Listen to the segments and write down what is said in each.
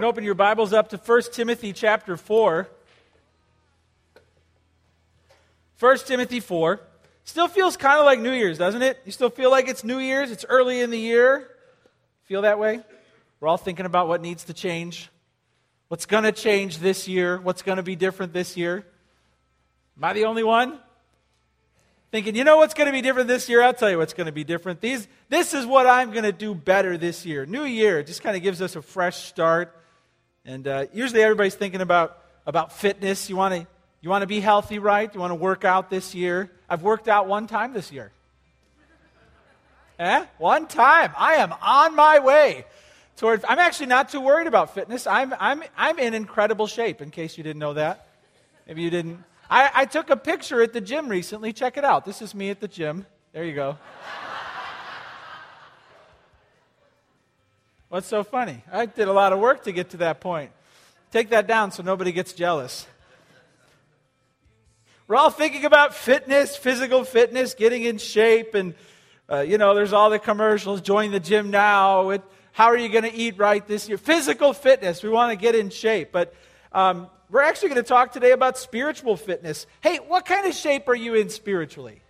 can open your Bibles up to 1 Timothy chapter 4. 1 Timothy 4. Still feels kind of like New Year's, doesn't it? You still feel like it's New Year's? It's early in the year. Feel that way? We're all thinking about what needs to change. What's going to change this year? What's going to be different this year? Am I the only one? Thinking, you know what's going to be different this year? I'll tell you what's going to be different. These, this is what I'm going to do better this year. New year just kind of gives us a fresh start. And uh, usually everybody's thinking about, about fitness. You want to you want to be healthy, right? You want to work out this year. I've worked out one time this year. Eh? One time. I am on my way toward. I'm actually not too worried about fitness. I'm, I'm, I'm in incredible shape, in case you didn't know that. Maybe you didn't. I, I took a picture at the gym recently. Check it out. This is me at the gym. There you go. What's so funny? I did a lot of work to get to that point. Take that down so nobody gets jealous. We're all thinking about fitness, physical fitness, getting in shape, and uh, you know, there's all the commercials. Join the gym now. How are you going to eat right this year? Physical fitness. We want to get in shape, but um, we're actually going to talk today about spiritual fitness. Hey, what kind of shape are you in spiritually?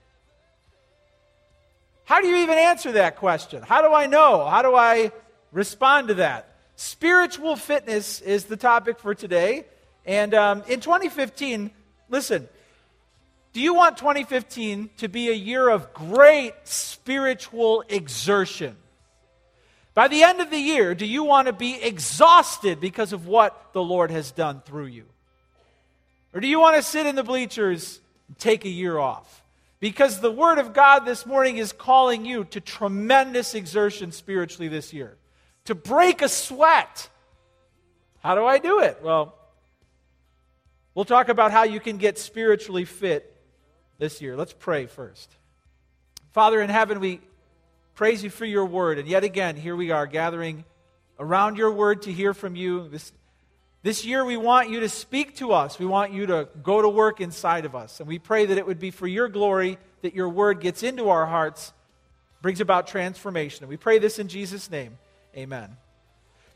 How do you even answer that question? How do I know? How do I respond to that? Spiritual fitness is the topic for today. And um, in 2015, listen, do you want 2015 to be a year of great spiritual exertion? By the end of the year, do you want to be exhausted because of what the Lord has done through you? Or do you want to sit in the bleachers and take a year off? Because the Word of God this morning is calling you to tremendous exertion spiritually this year, to break a sweat. How do I do it? Well, we'll talk about how you can get spiritually fit this year. Let's pray first. Father in heaven, we praise you for your word. And yet again, here we are gathering around your word to hear from you. This, this year, we want you to speak to us. We want you to go to work inside of us. And we pray that it would be for your glory that your word gets into our hearts, brings about transformation. And we pray this in Jesus' name. Amen.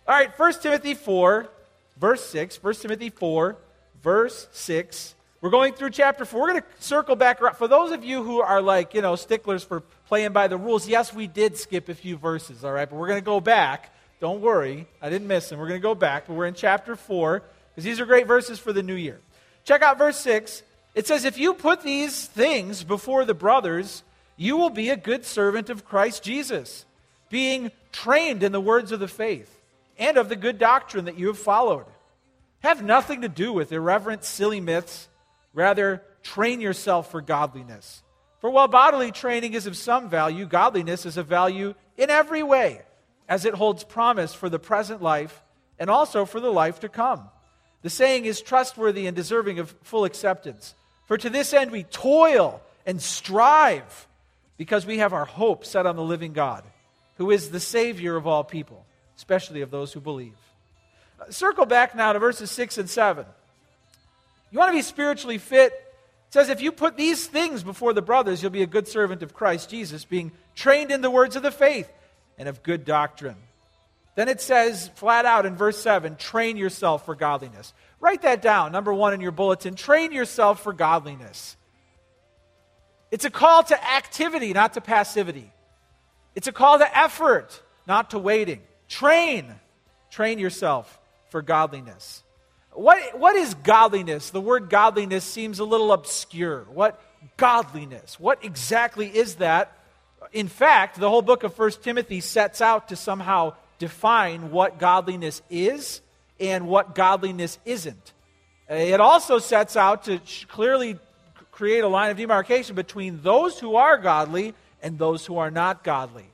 All right, 1 Timothy 4, verse 6. 1 Timothy 4, verse 6. We're going through chapter 4. We're going to circle back around. For those of you who are like, you know, sticklers for playing by the rules, yes, we did skip a few verses, all right? But we're going to go back. Don't worry. I didn't miss them. We're going to go back. But we're in chapter 4 because these are great verses for the new year. Check out verse 6. It says, If you put these things before the brothers, you will be a good servant of Christ Jesus, being trained in the words of the faith and of the good doctrine that you have followed. Have nothing to do with irreverent, silly myths Rather, train yourself for godliness. For while bodily training is of some value, godliness is of value in every way, as it holds promise for the present life and also for the life to come. The saying is trustworthy and deserving of full acceptance. For to this end we toil and strive, because we have our hope set on the living God, who is the Savior of all people, especially of those who believe. Uh, circle back now to verses 6 and 7. You want to be spiritually fit? It says, if you put these things before the brothers, you'll be a good servant of Christ Jesus, being trained in the words of the faith and of good doctrine. Then it says flat out in verse 7 train yourself for godliness. Write that down, number one in your bulletin. Train yourself for godliness. It's a call to activity, not to passivity. It's a call to effort, not to waiting. Train. Train yourself for godliness. What, what is godliness? The word godliness seems a little obscure. What godliness? What exactly is that? In fact, the whole book of 1 Timothy sets out to somehow define what godliness is and what godliness isn't. It also sets out to clearly create a line of demarcation between those who are godly and those who are not godly.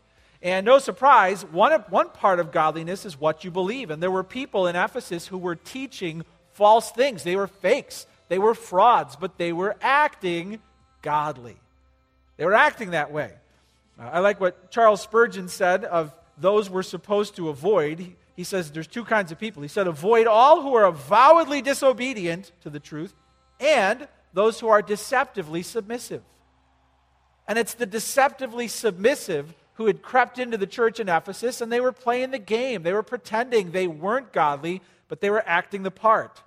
And no surprise, one, one part of godliness is what you believe. And there were people in Ephesus who were teaching false things. They were fakes, they were frauds, but they were acting godly. They were acting that way. Uh, I like what Charles Spurgeon said of those we're supposed to avoid. He, he says there's two kinds of people. He said, Avoid all who are avowedly disobedient to the truth and those who are deceptively submissive. And it's the deceptively submissive who had crept into the church in Ephesus and they were playing the game. They were pretending they weren't godly, but they were acting the part.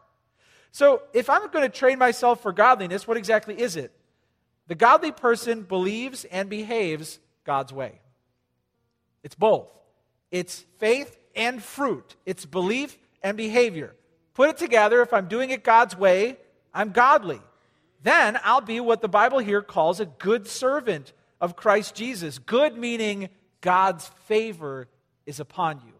So, if I'm going to train myself for godliness, what exactly is it? The godly person believes and behaves God's way. It's both. It's faith and fruit. It's belief and behavior. Put it together. If I'm doing it God's way, I'm godly. Then I'll be what the Bible here calls a good servant of Christ Jesus. Good meaning God's favor is upon you.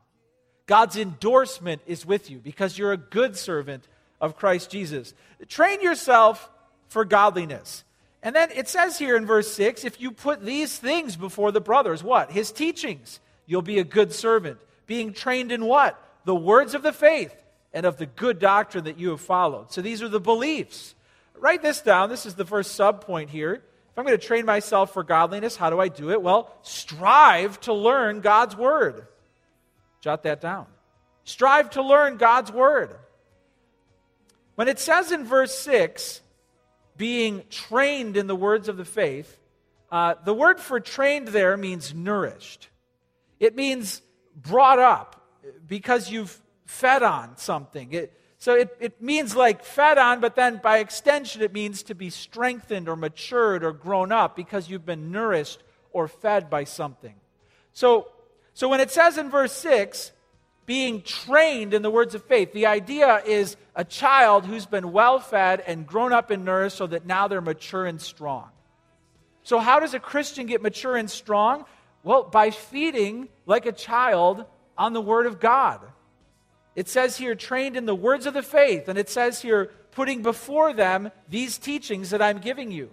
God's endorsement is with you because you're a good servant of Christ Jesus. Train yourself for godliness. And then it says here in verse 6 if you put these things before the brothers, what? His teachings, you'll be a good servant. Being trained in what? The words of the faith and of the good doctrine that you have followed. So these are the beliefs. Write this down. This is the first sub point here. If I'm going to train myself for godliness, how do I do it? Well, strive to learn God's word. Jot that down. Strive to learn God's word. When it says in verse 6, being trained in the words of the faith, uh, the word for trained there means nourished. It means brought up because you've fed on something. It, so it, it means like fed on, but then by extension, it means to be strengthened or matured or grown up because you've been nourished or fed by something. So, so when it says in verse 6, being trained in the words of faith, the idea is a child who's been well fed and grown up and nourished so that now they're mature and strong. So, how does a Christian get mature and strong? Well, by feeding like a child on the Word of God. It says here, trained in the words of the faith, and it says here, putting before them these teachings that I'm giving you.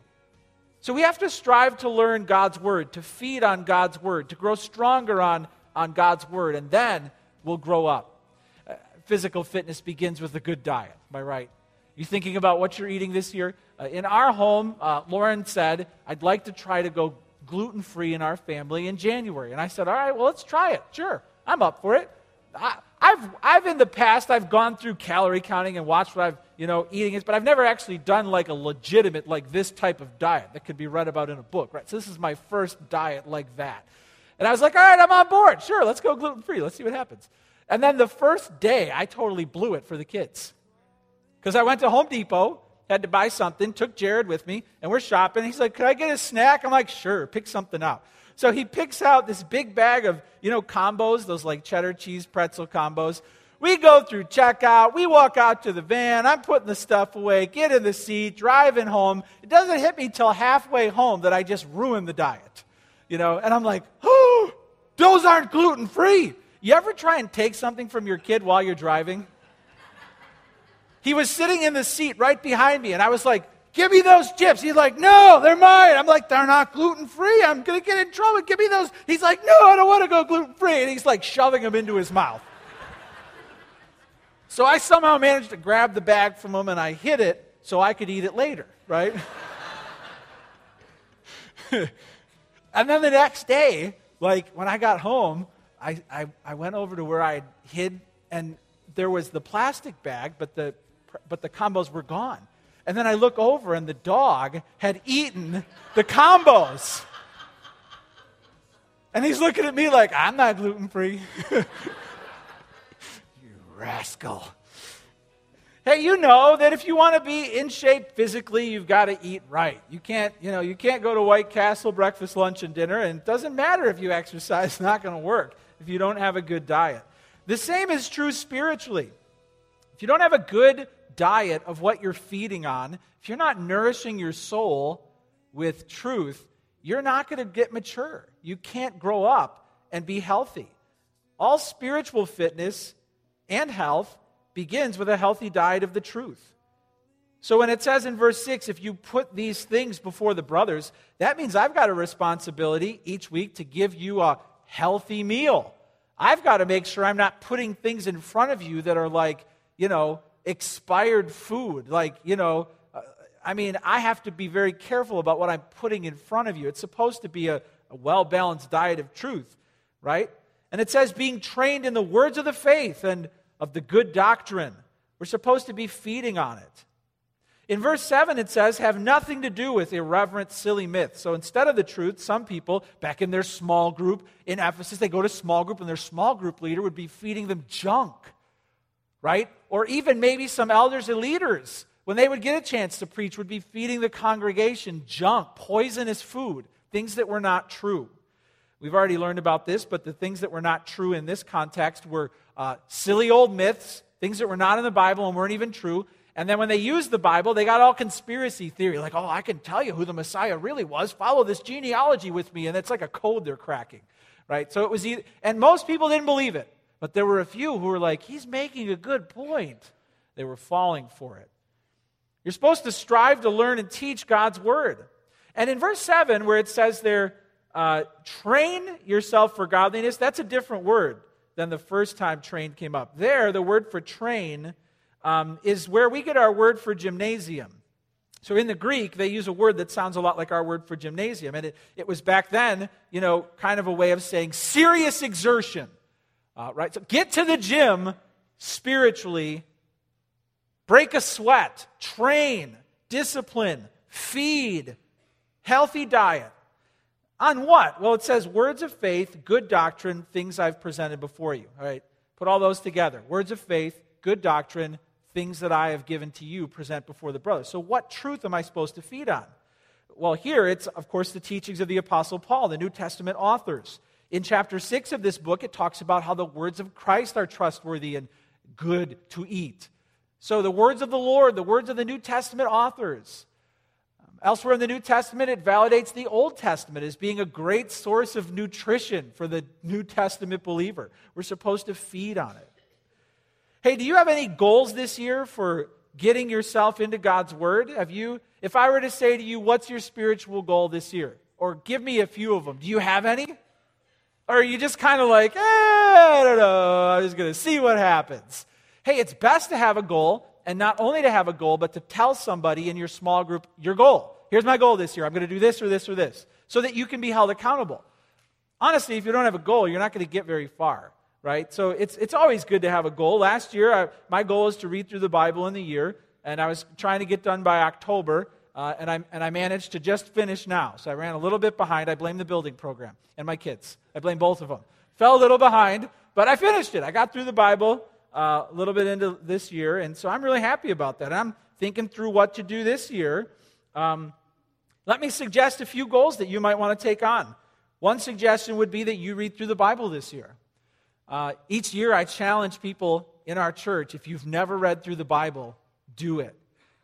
So we have to strive to learn God's Word, to feed on God's Word, to grow stronger on, on God's Word, and then we'll grow up. Uh, physical fitness begins with a good diet, am I right? You thinking about what you're eating this year? Uh, in our home, uh, Lauren said, I'd like to try to go gluten free in our family in January. And I said, All right, well, let's try it. Sure, I'm up for it. I, have I've in the past, I've gone through calorie counting and watched what I've, you know, eating is, but I've never actually done like a legitimate, like this type of diet that could be read about in a book, right? So this is my first diet like that. And I was like, all right, I'm on board. Sure, let's go gluten free. Let's see what happens. And then the first day, I totally blew it for the kids. Because I went to Home Depot, had to buy something, took Jared with me, and we're shopping. He's like, Could I get a snack? I'm like, Sure, pick something out. So he picks out this big bag of, you know, combos, those like cheddar cheese pretzel combos. We go through checkout. We walk out to the van. I'm putting the stuff away, get in the seat, driving home. It doesn't hit me till halfway home that I just ruined the diet. You know, and I'm like, oh, those aren't gluten free. You ever try and take something from your kid while you're driving? He was sitting in the seat right behind me, and I was like, Give me those chips. He's like, No, they're mine. I'm like, They're not gluten free. I'm going to get in trouble. Give me those. He's like, No, I don't want to go gluten free. And he's like shoving them into his mouth. so I somehow managed to grab the bag from him and I hid it so I could eat it later, right? and then the next day, like when I got home, I, I, I went over to where I hid, and there was the plastic bag, but the, but the combos were gone. And then I look over, and the dog had eaten the combos. And he's looking at me like, I'm not gluten free. you rascal. Hey, you know that if you want to be in shape physically, you've got to eat right. You can't, you know, you can't go to White Castle breakfast, lunch, and dinner, and it doesn't matter if you exercise, it's not going to work if you don't have a good diet. The same is true spiritually. If you don't have a good diet of what you're feeding on, if you're not nourishing your soul with truth, you're not going to get mature. You can't grow up and be healthy. All spiritual fitness and health begins with a healthy diet of the truth. So when it says in verse 6, if you put these things before the brothers, that means I've got a responsibility each week to give you a healthy meal. I've got to make sure I'm not putting things in front of you that are like, you know, expired food. Like, you know, uh, I mean, I have to be very careful about what I'm putting in front of you. It's supposed to be a, a well balanced diet of truth, right? And it says being trained in the words of the faith and of the good doctrine. We're supposed to be feeding on it. In verse 7, it says, have nothing to do with irreverent, silly myths. So instead of the truth, some people, back in their small group in Ephesus, they go to small group, and their small group leader would be feeding them junk, right? Or even maybe some elders and leaders, when they would get a chance to preach, would be feeding the congregation junk, poisonous food, things that were not true. We've already learned about this, but the things that were not true in this context were uh, silly old myths, things that were not in the Bible and weren't even true. And then when they used the Bible, they got all conspiracy theory, like, oh, I can tell you who the Messiah really was. Follow this genealogy with me. And it's like a code they're cracking, right? So it was either, and most people didn't believe it. But there were a few who were like, he's making a good point. They were falling for it. You're supposed to strive to learn and teach God's word. And in verse 7, where it says there, uh, train yourself for godliness, that's a different word than the first time train came up. There, the word for train um, is where we get our word for gymnasium. So in the Greek, they use a word that sounds a lot like our word for gymnasium. And it, it was back then, you know, kind of a way of saying serious exertion. Uh, right? So get to the gym spiritually, break a sweat, train, discipline, feed, healthy diet. On what? Well, it says words of faith, good doctrine, things I've presented before you. All right? Put all those together. Words of faith, good doctrine, things that I have given to you, present before the brothers. So, what truth am I supposed to feed on? Well, here it's, of course, the teachings of the Apostle Paul, the New Testament authors. In chapter 6 of this book, it talks about how the words of Christ are trustworthy and good to eat. So, the words of the Lord, the words of the New Testament authors, um, Elsewhere in the New Testament, it validates the Old Testament as being a great source of nutrition for the New Testament believer. We're supposed to feed on it. Hey, do you have any goals this year for getting yourself into God's Word? Have you, if I were to say to you, what's your spiritual goal this year? Or give me a few of them. Do you have any? Or are you just kind of like, eh, I don't know, I'm just going to see what happens? Hey, it's best to have a goal and not only to have a goal, but to tell somebody in your small group your goal. Here's my goal this year. I'm going to do this or this or this, so that you can be held accountable. Honestly, if you don't have a goal, you're not going to get very far, right? So it's, it's always good to have a goal. Last year, I, my goal is to read through the Bible in the year, and I was trying to get done by October, uh, and, I, and I managed to just finish now. So I ran a little bit behind. I blame the building program and my kids. I blame both of them. Fell a little behind, but I finished it. I got through the Bible uh, a little bit into this year, and so I'm really happy about that. I'm thinking through what to do this year. Um, let me suggest a few goals that you might want to take on. One suggestion would be that you read through the Bible this year. Uh, each year, I challenge people in our church if you've never read through the Bible, do it.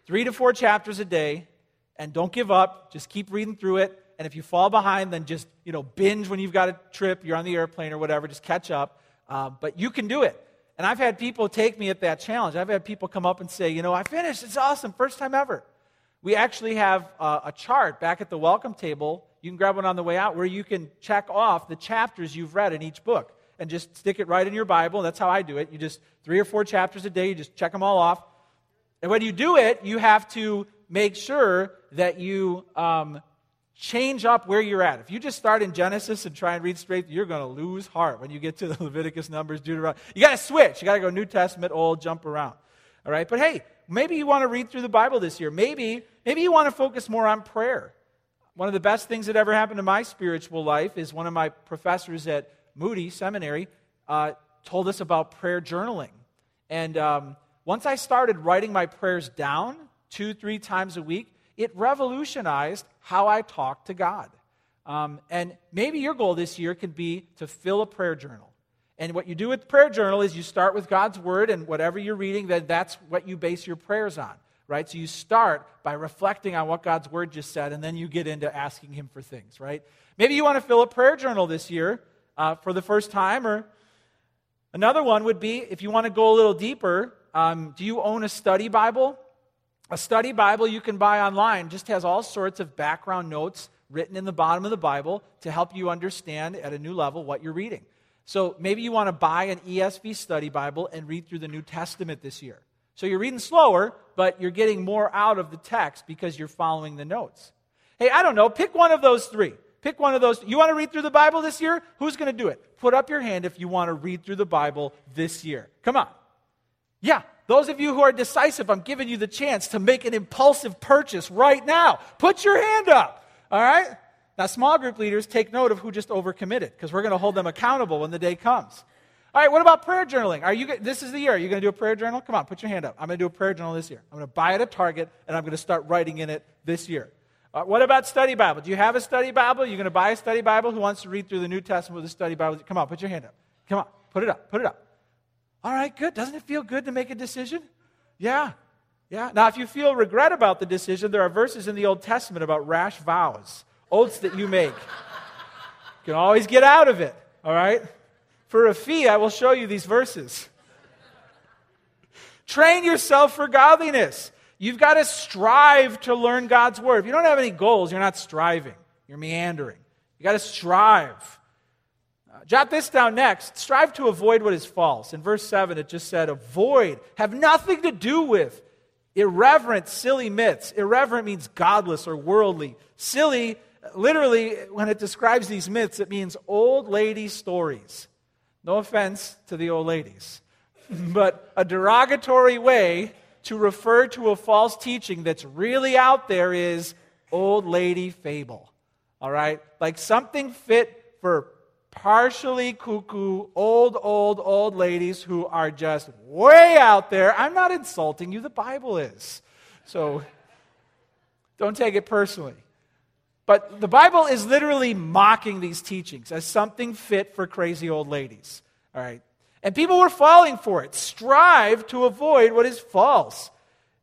Three to four chapters a day, and don't give up. Just keep reading through it. And if you fall behind, then just you know binge when you've got a trip, you're on the airplane or whatever. Just catch up. Uh, but you can do it. And I've had people take me at that challenge. I've had people come up and say, you know, I finished. It's awesome. First time ever. We actually have a, a chart back at the welcome table. You can grab one on the way out where you can check off the chapters you've read in each book and just stick it right in your Bible. That's how I do it. You just, three or four chapters a day, you just check them all off. And when you do it, you have to make sure that you um, change up where you're at. If you just start in Genesis and try and read straight, you're going to lose heart when you get to the Leviticus, Numbers, Deuteronomy. You got to switch. You got to go New Testament, Old, jump around. All right? But hey, maybe you want to read through the Bible this year. Maybe, maybe you want to focus more on prayer. One of the best things that ever happened to my spiritual life is one of my professors at Moody Seminary uh, told us about prayer journaling. And um, once I started writing my prayers down two, three times a week, it revolutionized how I talk to God. Um, and maybe your goal this year could be to fill a prayer journal. And what you do with prayer journal is you start with God's word, and whatever you're reading, then that's what you base your prayers on, right? So you start by reflecting on what God's word just said, and then you get into asking Him for things, right? Maybe you want to fill a prayer journal this year uh, for the first time, or another one would be if you want to go a little deeper, um, do you own a study Bible? A study Bible you can buy online just has all sorts of background notes written in the bottom of the Bible to help you understand at a new level what you're reading. So maybe you want to buy an ESV study Bible and read through the New Testament this year. So you're reading slower, but you're getting more out of the text because you're following the notes. Hey, I don't know, pick one of those three. Pick one of those. You want to read through the Bible this year? Who's going to do it? Put up your hand if you want to read through the Bible this year. Come on. Yeah, Those of you who are decisive, I'm giving you the chance to make an impulsive purchase right now. Put your hand up. All right? Now, small group leaders, take note of who just overcommitted because we're going to hold them accountable when the day comes. All right, what about prayer journaling? Are you this is the year. Are you going to do a prayer journal? Come on, put your hand up. I'm going to do a prayer journal this year. I'm going to buy it at Target and I'm going to start writing in it this year. Uh, what about study Bible? Do you have a study Bible? You're going to buy a study Bible? Who wants to read through the New Testament with a study Bible? Come on, put your hand up. Come on, put it up. Put it up. All right, good. Doesn't it feel good to make a decision? Yeah. Yeah. Now, if you feel regret about the decision, there are verses in the Old Testament about rash vows, oaths that you make. you can always get out of it. All right? For a fee, I will show you these verses. Train yourself for godliness. You've got to strive to learn God's word. If you don't have any goals, you're not striving, you're meandering. You've got to strive. Jot this down next. Strive to avoid what is false. In verse 7, it just said, avoid, have nothing to do with irreverent, silly myths. Irreverent means godless or worldly. Silly, literally, when it describes these myths, it means old lady stories. No offense to the old ladies, but a derogatory way to refer to a false teaching that's really out there is old lady fable. All right? Like something fit for partially cuckoo, old, old, old ladies who are just way out there. I'm not insulting you, the Bible is. So don't take it personally. But the Bible is literally mocking these teachings as something fit for crazy old ladies. All right? And people were falling for it. Strive to avoid what is false.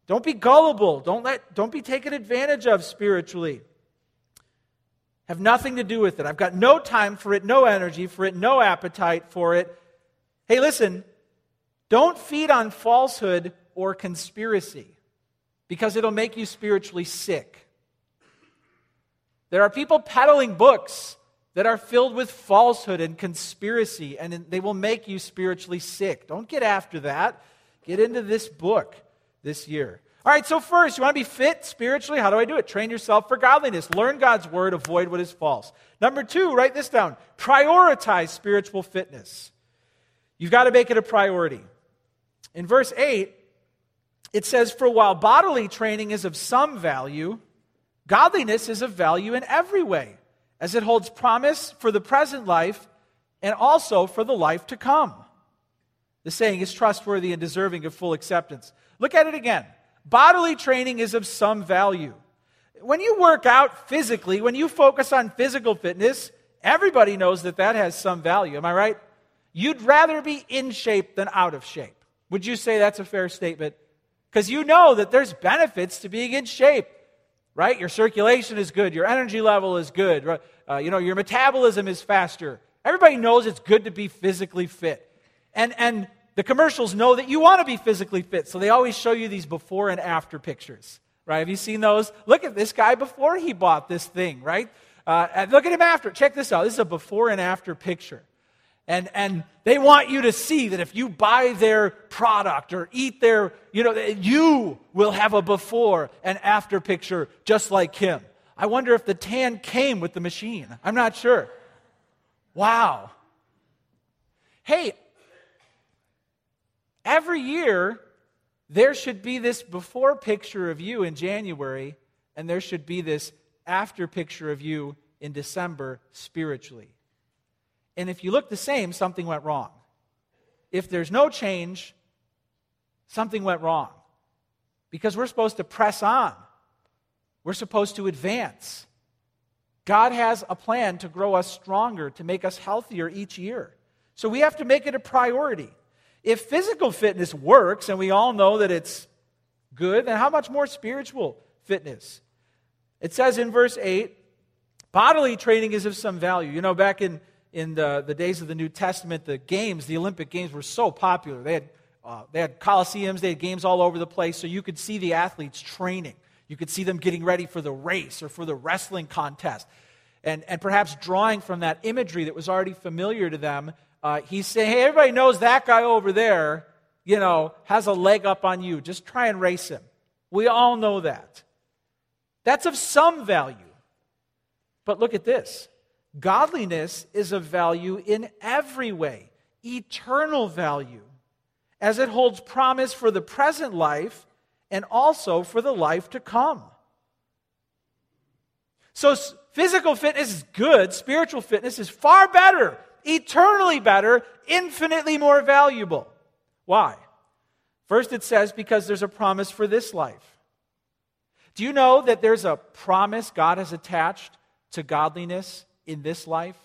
Don't be gullible. Don't, let, don't be taken advantage of spiritually. Have nothing to do with it. I've got no time for it, no energy for it, no appetite for it. Hey, listen, don't feed on falsehood or conspiracy because it'll make you spiritually sick. There are people peddling books that are filled with falsehood and conspiracy, and they will make you spiritually sick. Don't get after that. Get into this book this year. All right, so first, you want to be fit spiritually? How do I do it? Train yourself for godliness. Learn God's word, avoid what is false. Number two, write this down prioritize spiritual fitness. You've got to make it a priority. In verse 8, it says, For while bodily training is of some value, Godliness is of value in every way, as it holds promise for the present life and also for the life to come. The saying is trustworthy and deserving of full acceptance. Look at it again. Bodily training is of some value. When you work out physically, when you focus on physical fitness, everybody knows that that has some value. Am I right? You'd rather be in shape than out of shape. Would you say that's a fair statement? Because you know that there's benefits to being in shape right? Your circulation is good, your energy level is good, uh, you know, your metabolism is faster. Everybody knows it's good to be physically fit. And, and the commercials know that you want to be physically fit, so they always show you these before and after pictures, right? Have you seen those? Look at this guy before he bought this thing, right? Uh, look at him after. Check this out. This is a before and after picture. And, and they want you to see that if you buy their product or eat their, you know, you will have a before and after picture just like him. I wonder if the tan came with the machine. I'm not sure. Wow. Hey, every year there should be this before picture of you in January, and there should be this after picture of you in December spiritually. And if you look the same, something went wrong. If there's no change, something went wrong. Because we're supposed to press on, we're supposed to advance. God has a plan to grow us stronger, to make us healthier each year. So we have to make it a priority. If physical fitness works, and we all know that it's good, then how much more spiritual fitness? It says in verse 8 bodily training is of some value. You know, back in in the, the days of the New Testament, the games, the Olympic Games, were so popular. They had, uh, they had coliseums, they had games all over the place, so you could see the athletes training. You could see them getting ready for the race or for the wrestling contest. And, and perhaps drawing from that imagery that was already familiar to them, uh, he's saying, hey, everybody knows that guy over there, you know, has a leg up on you. Just try and race him. We all know that. That's of some value. But look at this Godliness is of value in every way, eternal value. as it holds promise for the present life and also for the life to come. So, physical fitness is good, spiritual fitness is far better, eternally better, infinitely more valuable. Why? First, it says because there's a promise for this life. Do you know that there's a promise God has attached to godliness in this life?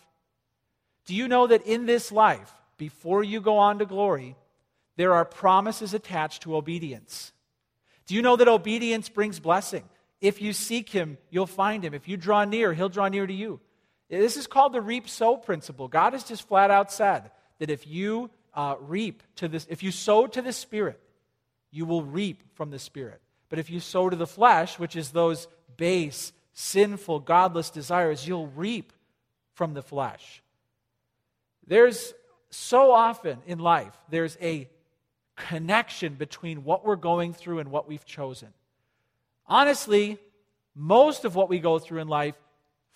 Do you know that in this life, before you go on to glory, there are promises attached to obedience? Do you know that obedience brings blessing? If you seek him, you'll find him. If you draw near, he'll draw near to you. This is called the reap sow principle. God has just flat out said that if you uh, reap to this, if you sow to the Spirit, you will reap from the Spirit. But if you sow to the flesh, which is those base, sinful, godless desires, you'll reap from the flesh. There's so often in life, there's a connection between what we're going through and what we've chosen. Honestly, most of what we go through in life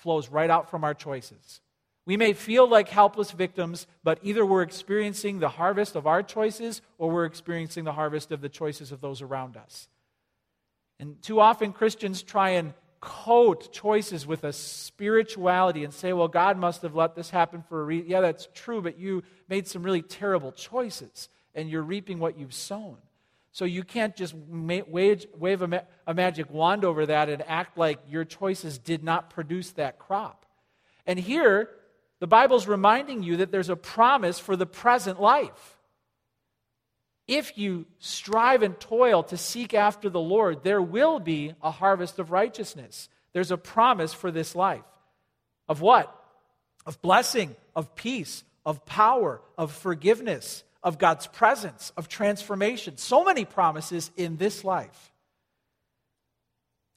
flows right out from our choices. We may feel like helpless victims, but either we're experiencing the harvest of our choices or we're experiencing the harvest of the choices of those around us. And too often Christians try and coat choices with a spirituality and say, well, God must have let this happen for a reason. Yeah, that's true, but you made some really terrible choices and you're reaping what you've sown. So you can't just wave, wave a, ma- a magic wand over that and act like your choices did not produce that crop. And here, the Bible's reminding you that there's a promise for the present life. If you strive and toil to seek after the Lord, there will be a harvest of righteousness. There's a promise for this life. Of what? Of blessing, of peace, of power, of forgiveness, of God's presence, of transformation. So many promises in this life.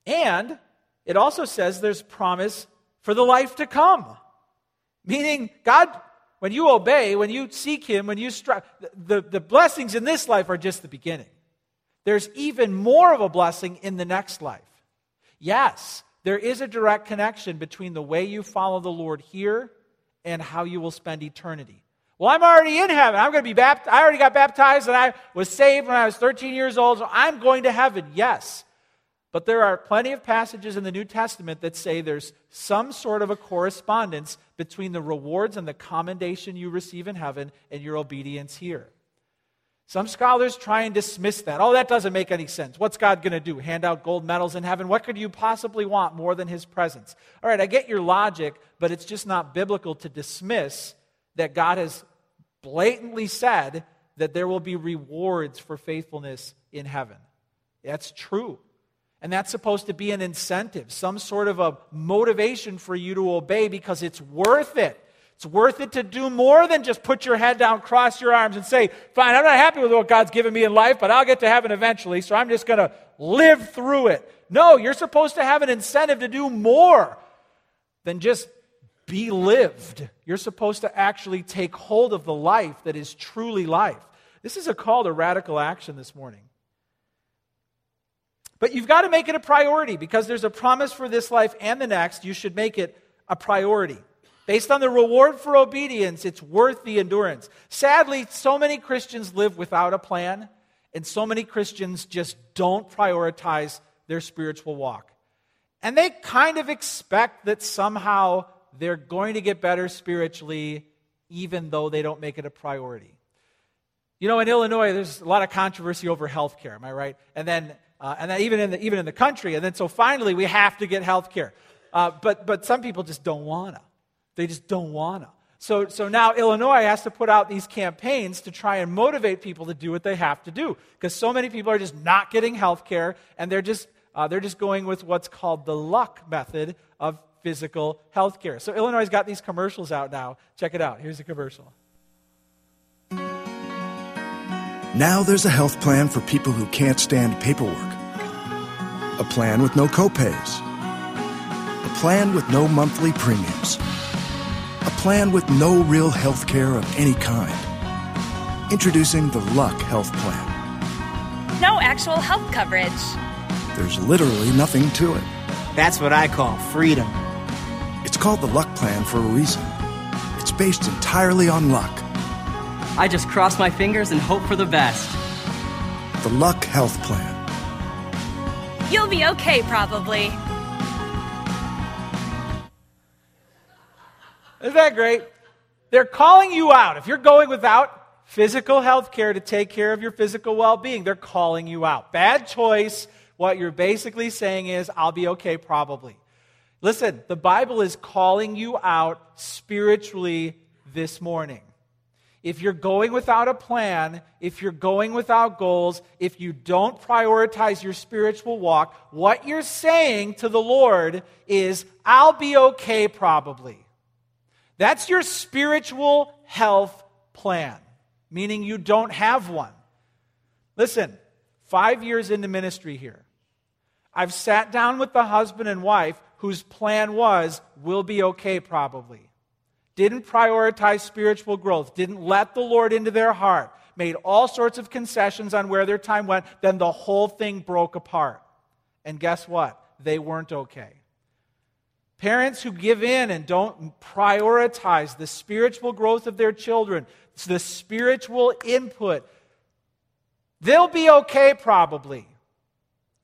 And it also says there's promise for the life to come. Meaning, God, when you obey, when you seek Him, when you strive, the, the blessings in this life are just the beginning. There's even more of a blessing in the next life. Yes, there is a direct connection between the way you follow the Lord here and how you will spend eternity. Well, I'm already in heaven. I'm going to be baptized. I already got baptized and I was saved when I was 13 years old, so I'm going to heaven. Yes. But there are plenty of passages in the New Testament that say there's some sort of a correspondence between the rewards and the commendation you receive in heaven and your obedience here. Some scholars try and dismiss that. Oh, that doesn't make any sense. What's God going to do? Hand out gold medals in heaven? What could you possibly want more than his presence? All right, I get your logic, but it's just not biblical to dismiss that God has blatantly said that there will be rewards for faithfulness in heaven. That's true. And that's supposed to be an incentive, some sort of a motivation for you to obey because it's worth it. It's worth it to do more than just put your head down, cross your arms, and say, Fine, I'm not happy with what God's given me in life, but I'll get to heaven eventually, so I'm just going to live through it. No, you're supposed to have an incentive to do more than just be lived. You're supposed to actually take hold of the life that is truly life. This is a call to radical action this morning. But you've got to make it a priority because there's a promise for this life and the next. You should make it a priority. Based on the reward for obedience, it's worth the endurance. Sadly, so many Christians live without a plan, and so many Christians just don't prioritize their spiritual walk. And they kind of expect that somehow they're going to get better spiritually, even though they don't make it a priority. You know, in Illinois, there's a lot of controversy over health care, am I right? And then uh, and then even in, the, even in the country. And then so finally we have to get health care. Uh, but, but some people just don't want to. They just don't want to. So, so now Illinois has to put out these campaigns to try and motivate people to do what they have to do. Because so many people are just not getting health care and they're just, uh, they're just going with what's called the luck method of physical health care. So Illinois has got these commercials out now. Check it out. Here's a commercial. Now there's a health plan for people who can't stand paperwork. A plan with no copays. A plan with no monthly premiums. A plan with no real health care of any kind. Introducing the Luck Health Plan. No actual health coverage. There's literally nothing to it. That's what I call freedom. It's called the Luck Plan for a reason. It's based entirely on luck I just cross my fingers and hope for the best. the Luck Health Plan. You'll be okay, probably. Isn't that great? They're calling you out. If you're going without physical health care to take care of your physical well being, they're calling you out. Bad choice. What you're basically saying is, I'll be okay, probably. Listen, the Bible is calling you out spiritually this morning. If you're going without a plan, if you're going without goals, if you don't prioritize your spiritual walk, what you're saying to the Lord is, I'll be okay probably. That's your spiritual health plan, meaning you don't have one. Listen, five years into ministry here, I've sat down with the husband and wife whose plan was, we'll be okay probably. Didn't prioritize spiritual growth, didn't let the Lord into their heart, made all sorts of concessions on where their time went, then the whole thing broke apart. And guess what? They weren't okay. Parents who give in and don't prioritize the spiritual growth of their children, the spiritual input, they'll be okay probably.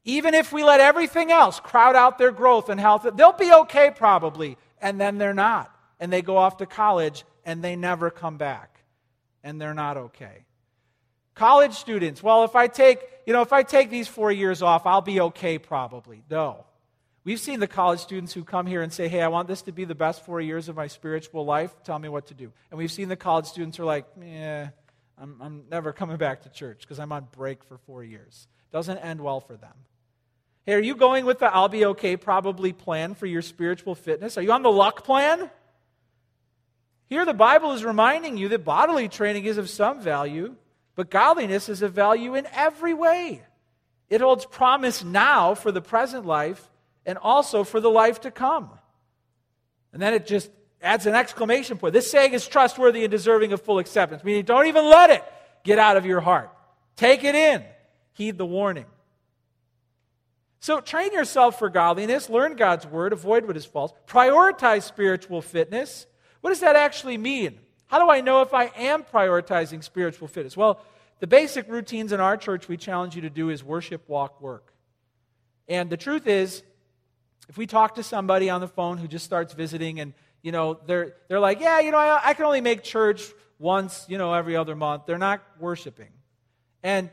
Even if we let everything else crowd out their growth and health, they'll be okay probably. And then they're not. And they go off to college and they never come back. And they're not okay. College students, well, if I take, you know, if I take these four years off, I'll be okay probably. No. We've seen the college students who come here and say, Hey, I want this to be the best four years of my spiritual life. Tell me what to do. And we've seen the college students who are like, Yeah, I'm, I'm never coming back to church because I'm on break for four years. Doesn't end well for them. Hey, are you going with the I'll be okay probably plan for your spiritual fitness? Are you on the luck plan? Here, the Bible is reminding you that bodily training is of some value, but godliness is of value in every way. It holds promise now for the present life and also for the life to come. And then it just adds an exclamation point. This saying is trustworthy and deserving of full acceptance, meaning don't even let it get out of your heart. Take it in, heed the warning. So train yourself for godliness, learn God's word, avoid what is false, prioritize spiritual fitness. What does that actually mean? How do I know if I am prioritizing spiritual fitness? Well, the basic routines in our church we challenge you to do is worship, walk, work. And the truth is, if we talk to somebody on the phone who just starts visiting and, you know, they're, they're like, yeah, you know, I, I can only make church once, you know, every other month, they're not worshiping. And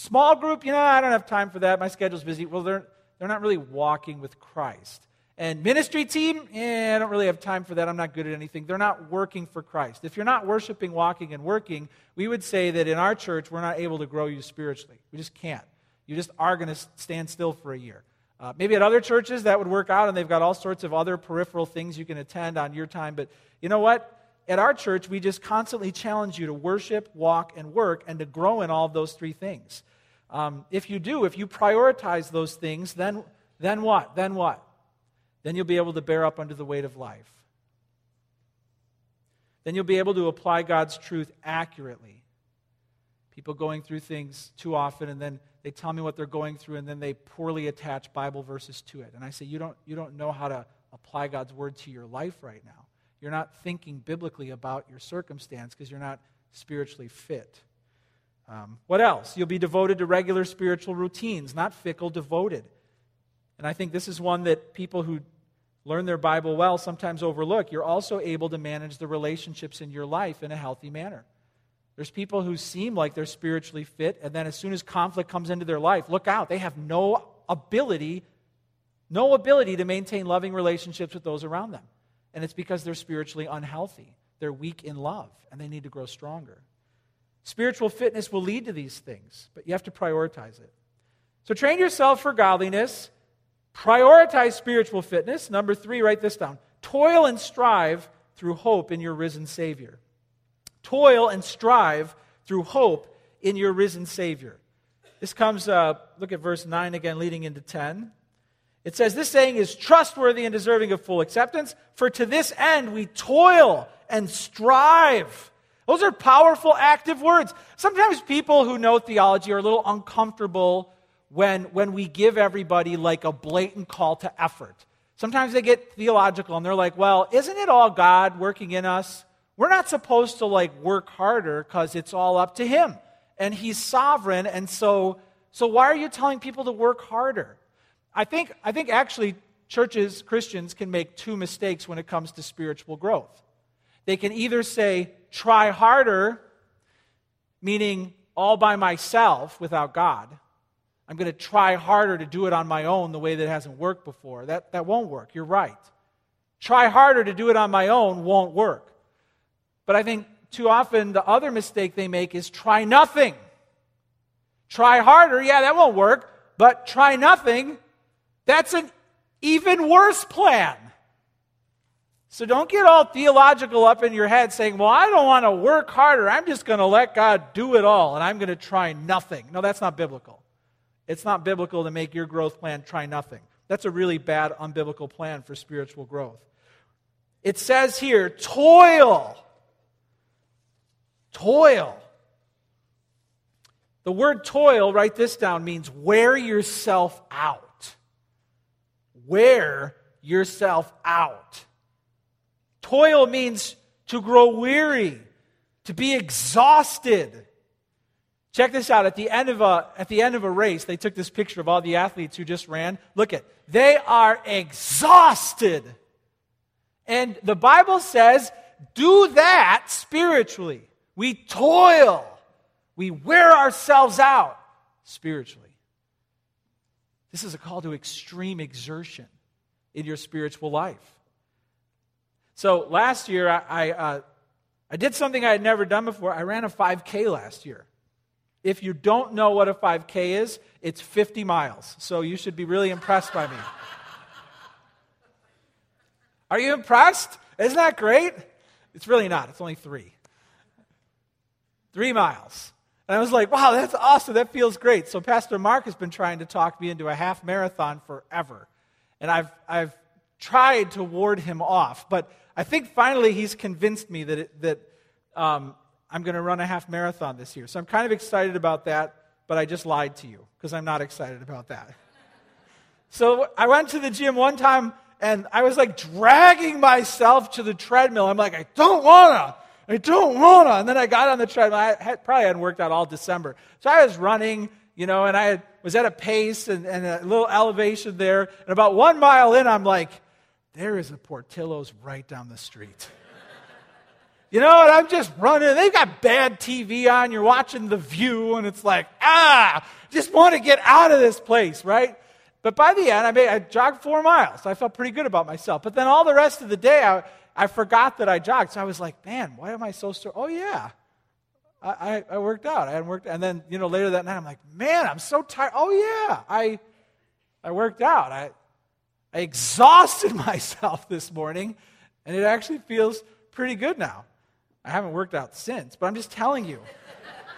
Small group, you know, I don't have time for that. My schedule's busy. Well, they're, they're not really walking with Christ. And ministry team, eh, I don't really have time for that. I'm not good at anything. They're not working for Christ. If you're not worshiping, walking, and working, we would say that in our church, we're not able to grow you spiritually. We just can't. You just are going to stand still for a year. Uh, maybe at other churches that would work out, and they've got all sorts of other peripheral things you can attend on your time. But you know what? At our church, we just constantly challenge you to worship, walk, and work, and to grow in all of those three things. Um, if you do, if you prioritize those things, then, then what? Then what? Then you'll be able to bear up under the weight of life. Then you'll be able to apply God's truth accurately. People going through things too often, and then they tell me what they're going through, and then they poorly attach Bible verses to it. And I say, You don't, you don't know how to apply God's word to your life right now. You're not thinking biblically about your circumstance because you're not spiritually fit. Um, what else? You'll be devoted to regular spiritual routines, not fickle, devoted. And I think this is one that people who learn their Bible well sometimes overlook. You're also able to manage the relationships in your life in a healthy manner. There's people who seem like they're spiritually fit, and then as soon as conflict comes into their life, look out. They have no ability, no ability to maintain loving relationships with those around them. And it's because they're spiritually unhealthy. They're weak in love, and they need to grow stronger. Spiritual fitness will lead to these things, but you have to prioritize it. So train yourself for godliness. Prioritize spiritual fitness. Number three, write this down. Toil and strive through hope in your risen Savior. Toil and strive through hope in your risen Savior. This comes, uh, look at verse 9 again, leading into 10. It says, This saying is trustworthy and deserving of full acceptance, for to this end we toil and strive. Those are powerful, active words. Sometimes people who know theology are a little uncomfortable when, when we give everybody like a blatant call to effort. Sometimes they get theological and they're like, well, isn't it all God working in us? We're not supposed to like work harder because it's all up to Him. And He's sovereign, and so so why are you telling people to work harder? I think, I think actually churches, Christians, can make two mistakes when it comes to spiritual growth. They can either say, try harder, meaning all by myself without God. I'm going to try harder to do it on my own the way that hasn't worked before. That, that won't work. You're right. Try harder to do it on my own won't work. But I think too often the other mistake they make is try nothing. Try harder, yeah, that won't work, but try nothing, that's an even worse plan. So don't get all theological up in your head saying, well, I don't want to work harder. I'm just going to let God do it all and I'm going to try nothing. No, that's not biblical. It's not biblical to make your growth plan try nothing. That's a really bad, unbiblical plan for spiritual growth. It says here, toil. Toil. The word toil, write this down, means wear yourself out. Wear yourself out. Toil means to grow weary, to be exhausted. Check this out. At the end of a, at the end of a race, they took this picture of all the athletes who just ran. Look at, they are exhausted. And the Bible says, do that spiritually. We toil. We wear ourselves out spiritually. This is a call to extreme exertion in your spiritual life. So last year, I, I, uh, I did something I had never done before. I ran a 5K last year. If you don't know what a 5K is, it's 50 miles. So you should be really impressed by me. Are you impressed? Isn't that great? It's really not. It's only three. Three miles. And I was like, wow, that's awesome. That feels great. So Pastor Mark has been trying to talk me into a half marathon forever. And I've, I've tried to ward him off. But I think finally he's convinced me that, it, that um, I'm going to run a half marathon this year. So I'm kind of excited about that, but I just lied to you because I'm not excited about that. So I went to the gym one time and I was like dragging myself to the treadmill. I'm like, I don't want to. I don't want to. And then I got on the treadmill. I had, probably hadn't worked out all December. So I was running, you know, and I had, was at a pace and, and a little elevation there. And about one mile in, I'm like, there is a Portillo's right down the street. You know, and I'm just running. They've got bad TV on. You're watching The View, and it's like, ah, just want to get out of this place, right? But by the end, I, made, I jogged four miles. I felt pretty good about myself. But then all the rest of the day, I, I forgot that I jogged. So I was like, man, why am I so sore? Oh, yeah. I, I, worked out. I hadn't worked. And then, you know, later that night, I'm like, man, I'm so tired. Oh, yeah. I, I worked out. I, I exhausted myself this morning, and it actually feels pretty good now. I haven't worked out since, but I'm just telling you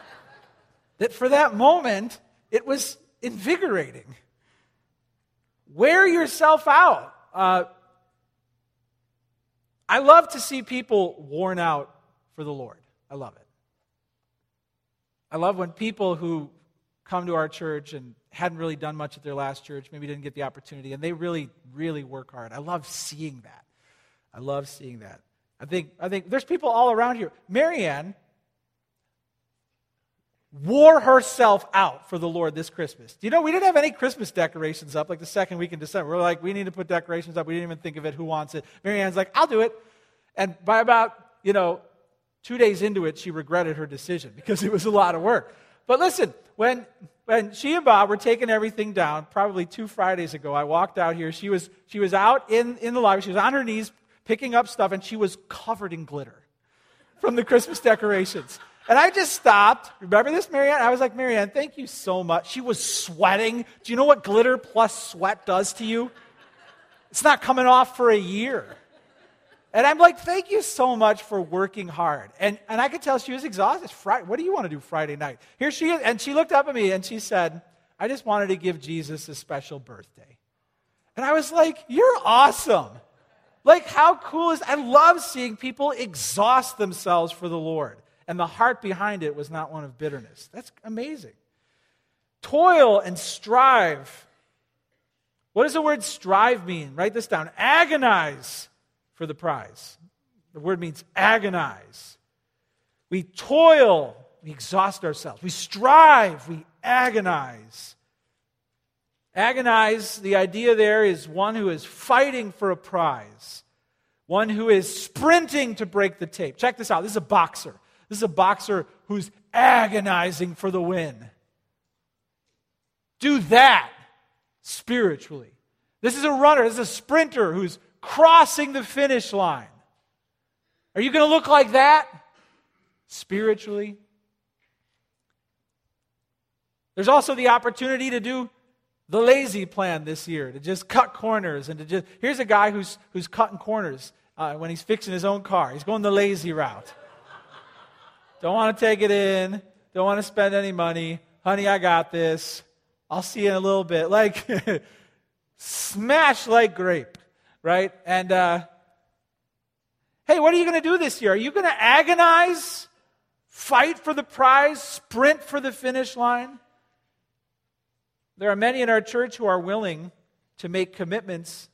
that for that moment, it was invigorating. Wear yourself out. Uh, I love to see people worn out for the Lord. I love it. I love when people who come to our church and hadn't really done much at their last church, maybe didn't get the opportunity, and they really, really work hard. I love seeing that. I love seeing that. I think, I think there's people all around here. Marianne wore herself out for the Lord this Christmas. You know we didn't have any Christmas decorations up like the second week in December? We're like, we need to put decorations up. We didn't even think of it. Who wants it? Marianne's like, I'll do it. And by about, you know, two days into it, she regretted her decision because it was a lot of work. But listen, when when she and Bob were taking everything down, probably two Fridays ago, I walked out here. She was she was out in, in the lobby. She was on her knees picking up stuff, and she was covered in glitter from the Christmas decorations. And I just stopped. Remember this, Marianne? I was like, Marianne, thank you so much. She was sweating. Do you know what glitter plus sweat does to you? It's not coming off for a year. And I'm like, thank you so much for working hard. And, and I could tell she was exhausted. Friday, what do you want to do Friday night? Here she is. And she looked up at me and she said, I just wanted to give Jesus a special birthday. And I was like, you're awesome. Like, how cool is I love seeing people exhaust themselves for the Lord and the heart behind it was not one of bitterness. That's amazing. Toil and strive. What does the word strive mean? Write this down. Agonize for the prize. The word means agonize. We toil we exhaust ourselves. We strive. We agonize. Agonize, the idea there is one who is fighting for a prize, one who is sprinting to break the tape. Check this out. This is a boxer. This is a boxer who's agonizing for the win. Do that spiritually. This is a runner, this is a sprinter who's crossing the finish line. Are you going to look like that spiritually? There's also the opportunity to do the lazy plan this year, to just cut corners and to just. Here's a guy who's, who's cutting corners uh, when he's fixing his own car. He's going the lazy route. Don't want to take it in, don't want to spend any money. Honey, I got this. I'll see you in a little bit. Like, smash like grape, right? And, uh, hey, what are you going to do this year? Are you going to agonize, fight for the prize, sprint for the finish line? There are many in our church who are willing to make commitments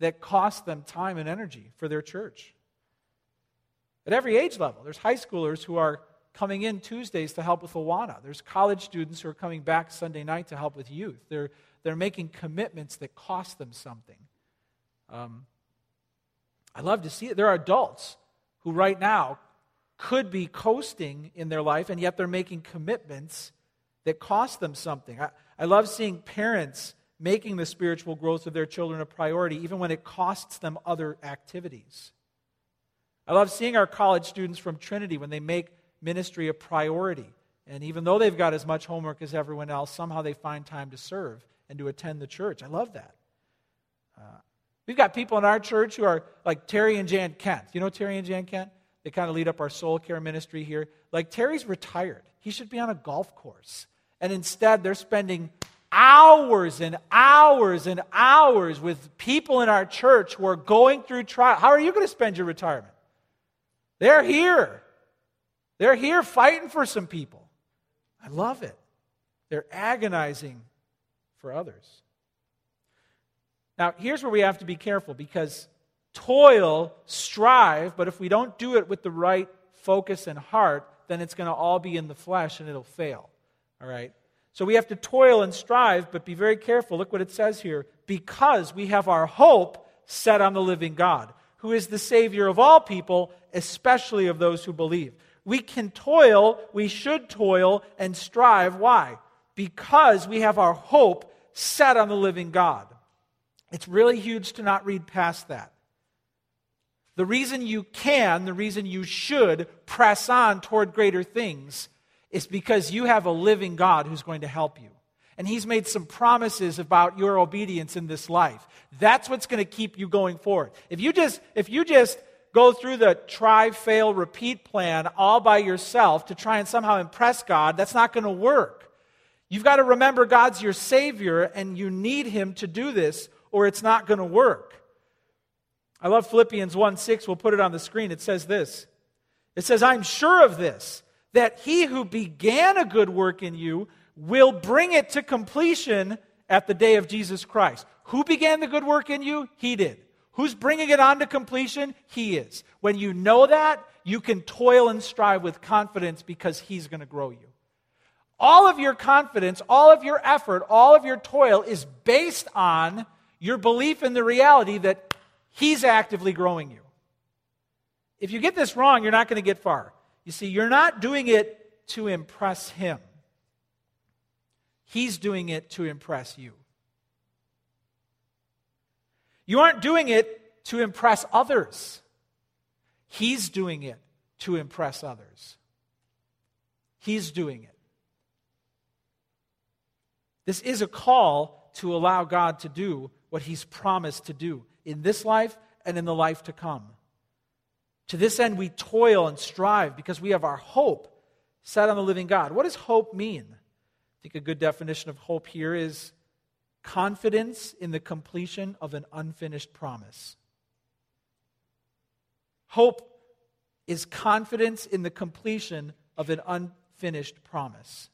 that cost them time and energy for their church. At every age level, there's high schoolers who are coming in Tuesdays to help with Awana. There's college students who are coming back Sunday night to help with youth. They're, they're making commitments that cost them something. Um, I love to see it. There are adults who, right now, could be coasting in their life, and yet they're making commitments that cost them something. I, I love seeing parents making the spiritual growth of their children a priority, even when it costs them other activities. I love seeing our college students from Trinity when they make ministry a priority. And even though they've got as much homework as everyone else, somehow they find time to serve and to attend the church. I love that. Uh, we've got people in our church who are like Terry and Jan Kent. You know Terry and Jan Kent? They kind of lead up our soul care ministry here. Like Terry's retired. He should be on a golf course. And instead, they're spending hours and hours and hours with people in our church who are going through trial. How are you going to spend your retirement? They're here. They're here fighting for some people. I love it. They're agonizing for others. Now, here's where we have to be careful because toil, strive, but if we don't do it with the right focus and heart, then it's going to all be in the flesh and it'll fail. All right? So we have to toil and strive, but be very careful. Look what it says here. Because we have our hope set on the living God, who is the Savior of all people, especially of those who believe. We can toil, we should toil and strive. Why? Because we have our hope set on the living God. It's really huge to not read past that. The reason you can, the reason you should press on toward greater things is because you have a living God who's going to help you. And He's made some promises about your obedience in this life. That's what's going to keep you going forward. If you just, if you just go through the try, fail, repeat plan all by yourself to try and somehow impress God, that's not going to work. You've got to remember God's your Savior and you need Him to do this or it's not going to work. I love Philippians 1 6. We'll put it on the screen. It says this It says, I'm sure of this, that He who began a good work in you will bring it to completion at the day of Jesus Christ. Who began the good work in you? He did. Who's bringing it on to completion? He is. When you know that, you can toil and strive with confidence because He's going to grow you. All of your confidence, all of your effort, all of your toil is based on your belief in the reality that He's actively growing you. If you get this wrong, you're not going to get far. You see, you're not doing it to impress Him, He's doing it to impress you. You aren't doing it to impress others. He's doing it to impress others. He's doing it. This is a call to allow God to do what He's promised to do in this life and in the life to come. To this end, we toil and strive because we have our hope set on the living God. What does hope mean? I think a good definition of hope here is confidence in the completion of an unfinished promise. Hope is confidence in the completion of an unfinished promise.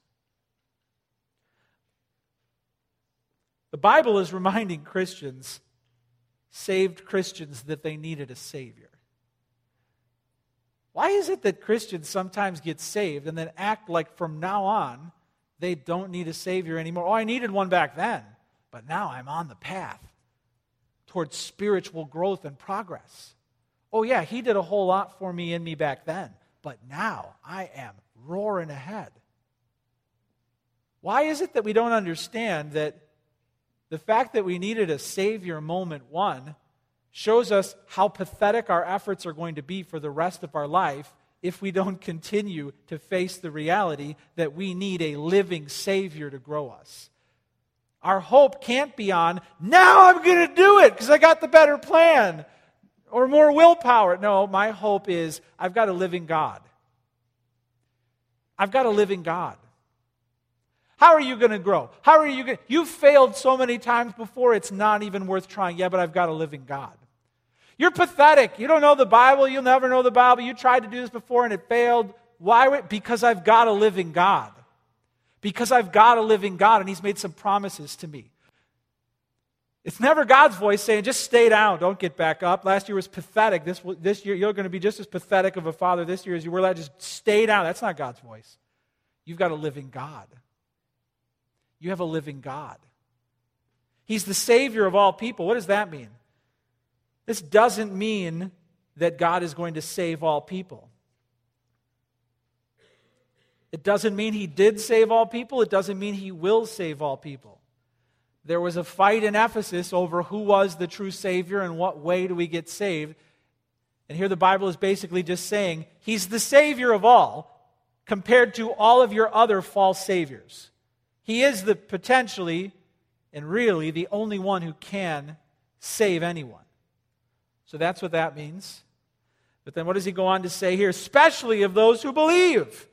The Bible is reminding Christians, saved Christians, that they needed a Savior. Why is it that Christians sometimes get saved and then act like from now on they don't need a Savior anymore? Oh, I needed one back then, but now I'm on the path towards spiritual growth and progress. Oh, yeah, He did a whole lot for me in me back then, but now I am roaring ahead. Why is it that we don't understand that the fact that we needed a Savior moment one shows us how pathetic our efforts are going to be for the rest of our life if we don't continue to face the reality that we need a living Savior to grow us. Our hope can't be on, now I'm going to do it because I got the better plan or more willpower. No, my hope is I've got a living God. I've got a living God. How are you going to grow? How are you going to? You've failed so many times before, it's not even worth trying. Yeah, but I've got a living God. You're pathetic. You don't know the Bible. You'll never know the Bible. You tried to do this before and it failed. Why? Because I've got a living God. Because I've got a living God and He's made some promises to me. It's never God's voice saying, just stay down, don't get back up. Last year was pathetic. This, this year, you're going to be just as pathetic of a father this year as you were last. Just stay down. That's not God's voice. You've got a living God. You have a living God. He's the Savior of all people. What does that mean? This doesn't mean that God is going to save all people. It doesn't mean he did save all people. It doesn't mean he will save all people. There was a fight in Ephesus over who was the true Savior and what way do we get saved. And here the Bible is basically just saying he's the Savior of all compared to all of your other false Saviors. He is the potentially and really the only one who can save anyone. So that's what that means. But then what does he go on to say here? Especially of those who believe.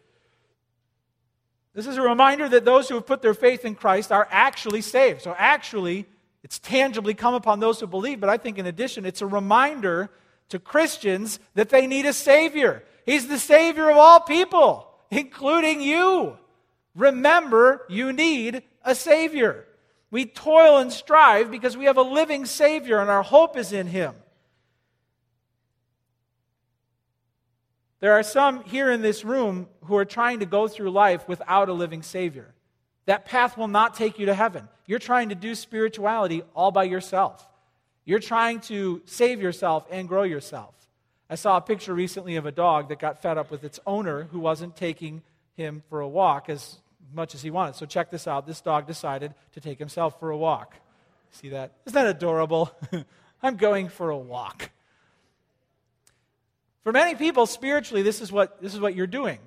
This is a reminder that those who have put their faith in Christ are actually saved. So actually, it's tangibly come upon those who believe, but I think in addition, it's a reminder to Christians that they need a Savior. He's the Savior of all people, including you. Remember, you need a Savior. We toil and strive because we have a living Savior and our hope is in Him. There are some here in this room who are trying to go through life without a living Savior. That path will not take you to heaven. You're trying to do spirituality all by yourself. You're trying to save yourself and grow yourself. I saw a picture recently of a dog that got fed up with its owner who wasn't taking him for a walk as much as he wanted. So, check this out. This dog decided to take himself for a walk. See that? Isn't that adorable? I'm going for a walk. For many people, spiritually, this is what, this is what you're doing.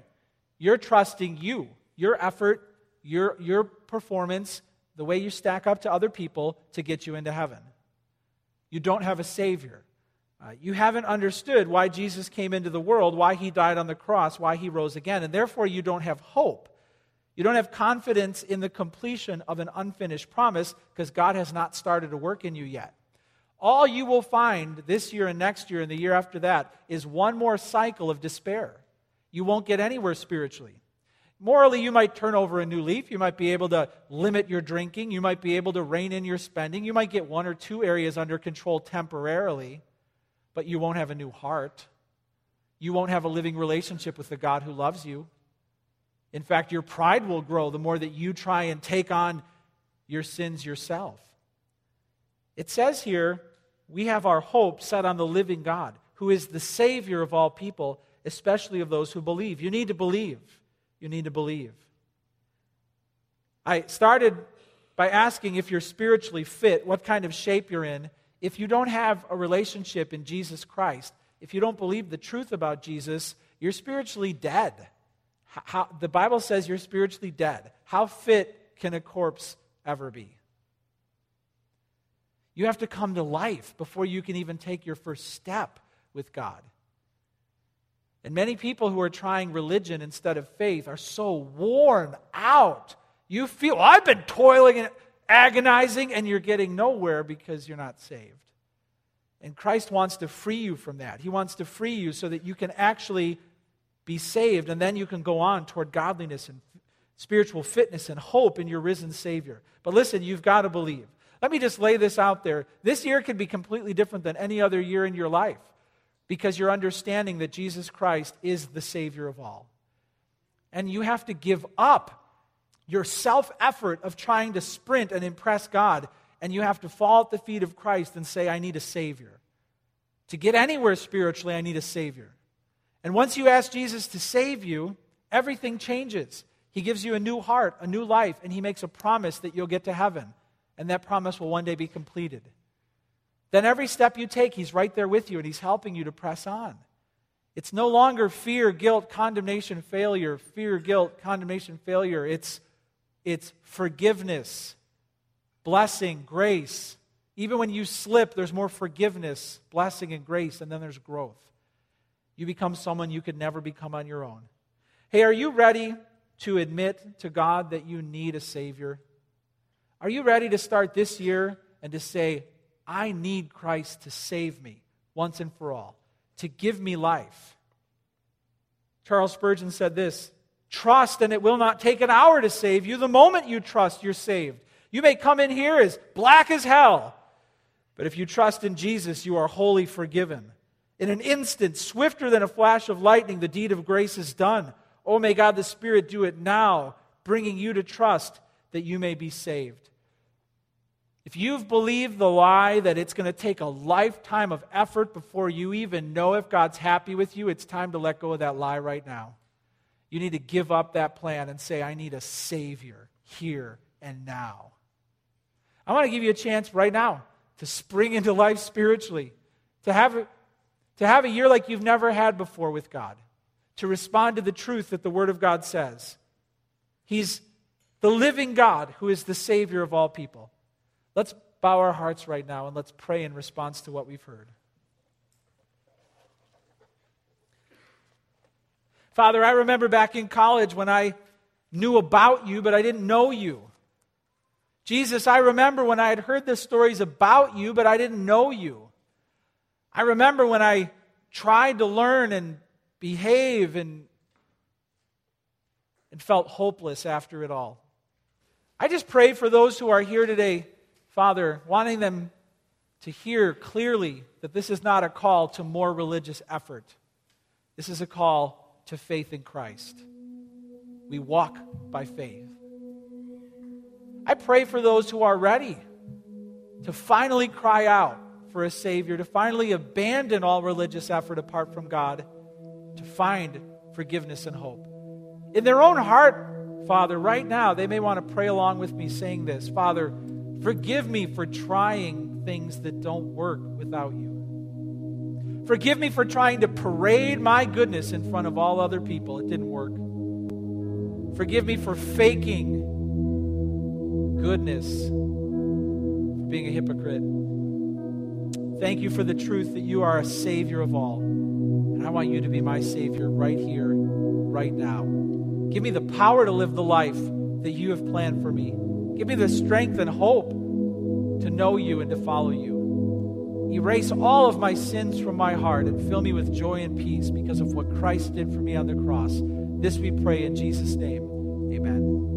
You're trusting you, your effort, your, your performance, the way you stack up to other people to get you into heaven. You don't have a Savior. Uh, you haven't understood why Jesus came into the world, why he died on the cross, why he rose again, and therefore you don't have hope. You don't have confidence in the completion of an unfinished promise because God has not started to work in you yet. All you will find this year and next year and the year after that is one more cycle of despair. You won't get anywhere spiritually. Morally, you might turn over a new leaf. You might be able to limit your drinking. You might be able to rein in your spending. You might get one or two areas under control temporarily, but you won't have a new heart. You won't have a living relationship with the God who loves you. In fact, your pride will grow the more that you try and take on your sins yourself. It says here we have our hope set on the living God, who is the Savior of all people, especially of those who believe. You need to believe. You need to believe. I started by asking if you're spiritually fit, what kind of shape you're in. If you don't have a relationship in Jesus Christ, if you don't believe the truth about Jesus, you're spiritually dead. How, the Bible says you're spiritually dead. How fit can a corpse ever be? You have to come to life before you can even take your first step with God. And many people who are trying religion instead of faith are so worn out. You feel, well, I've been toiling and agonizing, and you're getting nowhere because you're not saved. And Christ wants to free you from that. He wants to free you so that you can actually be saved, and then you can go on toward godliness and spiritual fitness and hope in your risen Savior. But listen, you've got to believe. Let me just lay this out there. This year can be completely different than any other year in your life. because you're understanding that Jesus Christ is the Savior of all. And you have to give up your self effort of trying to sprint and impress God, and you have to fall at the feet of Christ and say, I need a Savior. To get anywhere spiritually, I need a Savior. And once you ask Jesus to save you, everything changes. He gives you a new heart, a new life, and He makes a promise that you'll get to heaven. And that promise will one day be completed then every step you take, He's right there with you and He's helping you to press on. It's no longer fear, guilt, condemnation, failure, fear, guilt, condemnation, failure. It's, it's forgiveness, blessing, grace. Even when you slip, there's more forgiveness, blessing, and grace, and then there's growth. You become someone you could never become on your own. Hey, are you ready to admit to God that you need a Savior? Are you ready to start this year and to say, I need Christ to save me once and for all, to give me life. Charles Spurgeon said this Trust, and it will not take an hour to save you. The moment you trust, you're saved. You may come in here as black as hell, but if you trust in Jesus, you are wholly forgiven. In an instant, swifter than a flash of lightning, the deed of grace is done. Oh, may God the Spirit do it now, bringing you to trust that you may be saved. If you've believed the lie that it's going to take a lifetime of effort before you even know if God's happy with you, it's time to let go of that lie right now. You need to give up that plan and say, I need a Savior here and now. I want to give you a chance right now to spring into life spiritually, to have, to have a year like you've never had before with God, to respond to the truth that the Word of God says. He's the living God who is the Savior of all people. Let's bow our hearts right now and let's pray in response to what we've heard. Father, I remember back in college when I knew about you, but I didn't know you. Jesus, I remember when I had heard the stories about you, but I didn't know you. I remember when I tried to learn and behave and, and felt hopeless after it all. I just pray for those who are here today Father, wanting them to hear clearly that this is not a call to more religious effort. This is a call to faith in Christ. We walk by faith. I pray for those who are ready to finally cry out for a Savior, to finally abandon all religious effort apart from God, to find forgiveness and hope. In their own heart, Father, right now, they may want to pray along with me saying this Father, Forgive me for trying things that don't work without you. Forgive me for trying to parade my goodness in front of all other people. It didn't work. Forgive me for faking goodness, for being a hypocrite. Thank you for the truth that you are a Savior of all. And I want you to be my Savior right here, right now. Give me the power to live the life that you have planned for me. Give me the strength and hope to know you and to follow you. Erase all of my sins from my heart and fill me with joy and peace because of what Christ did for me on the cross. This we pray in Jesus' name. Amen.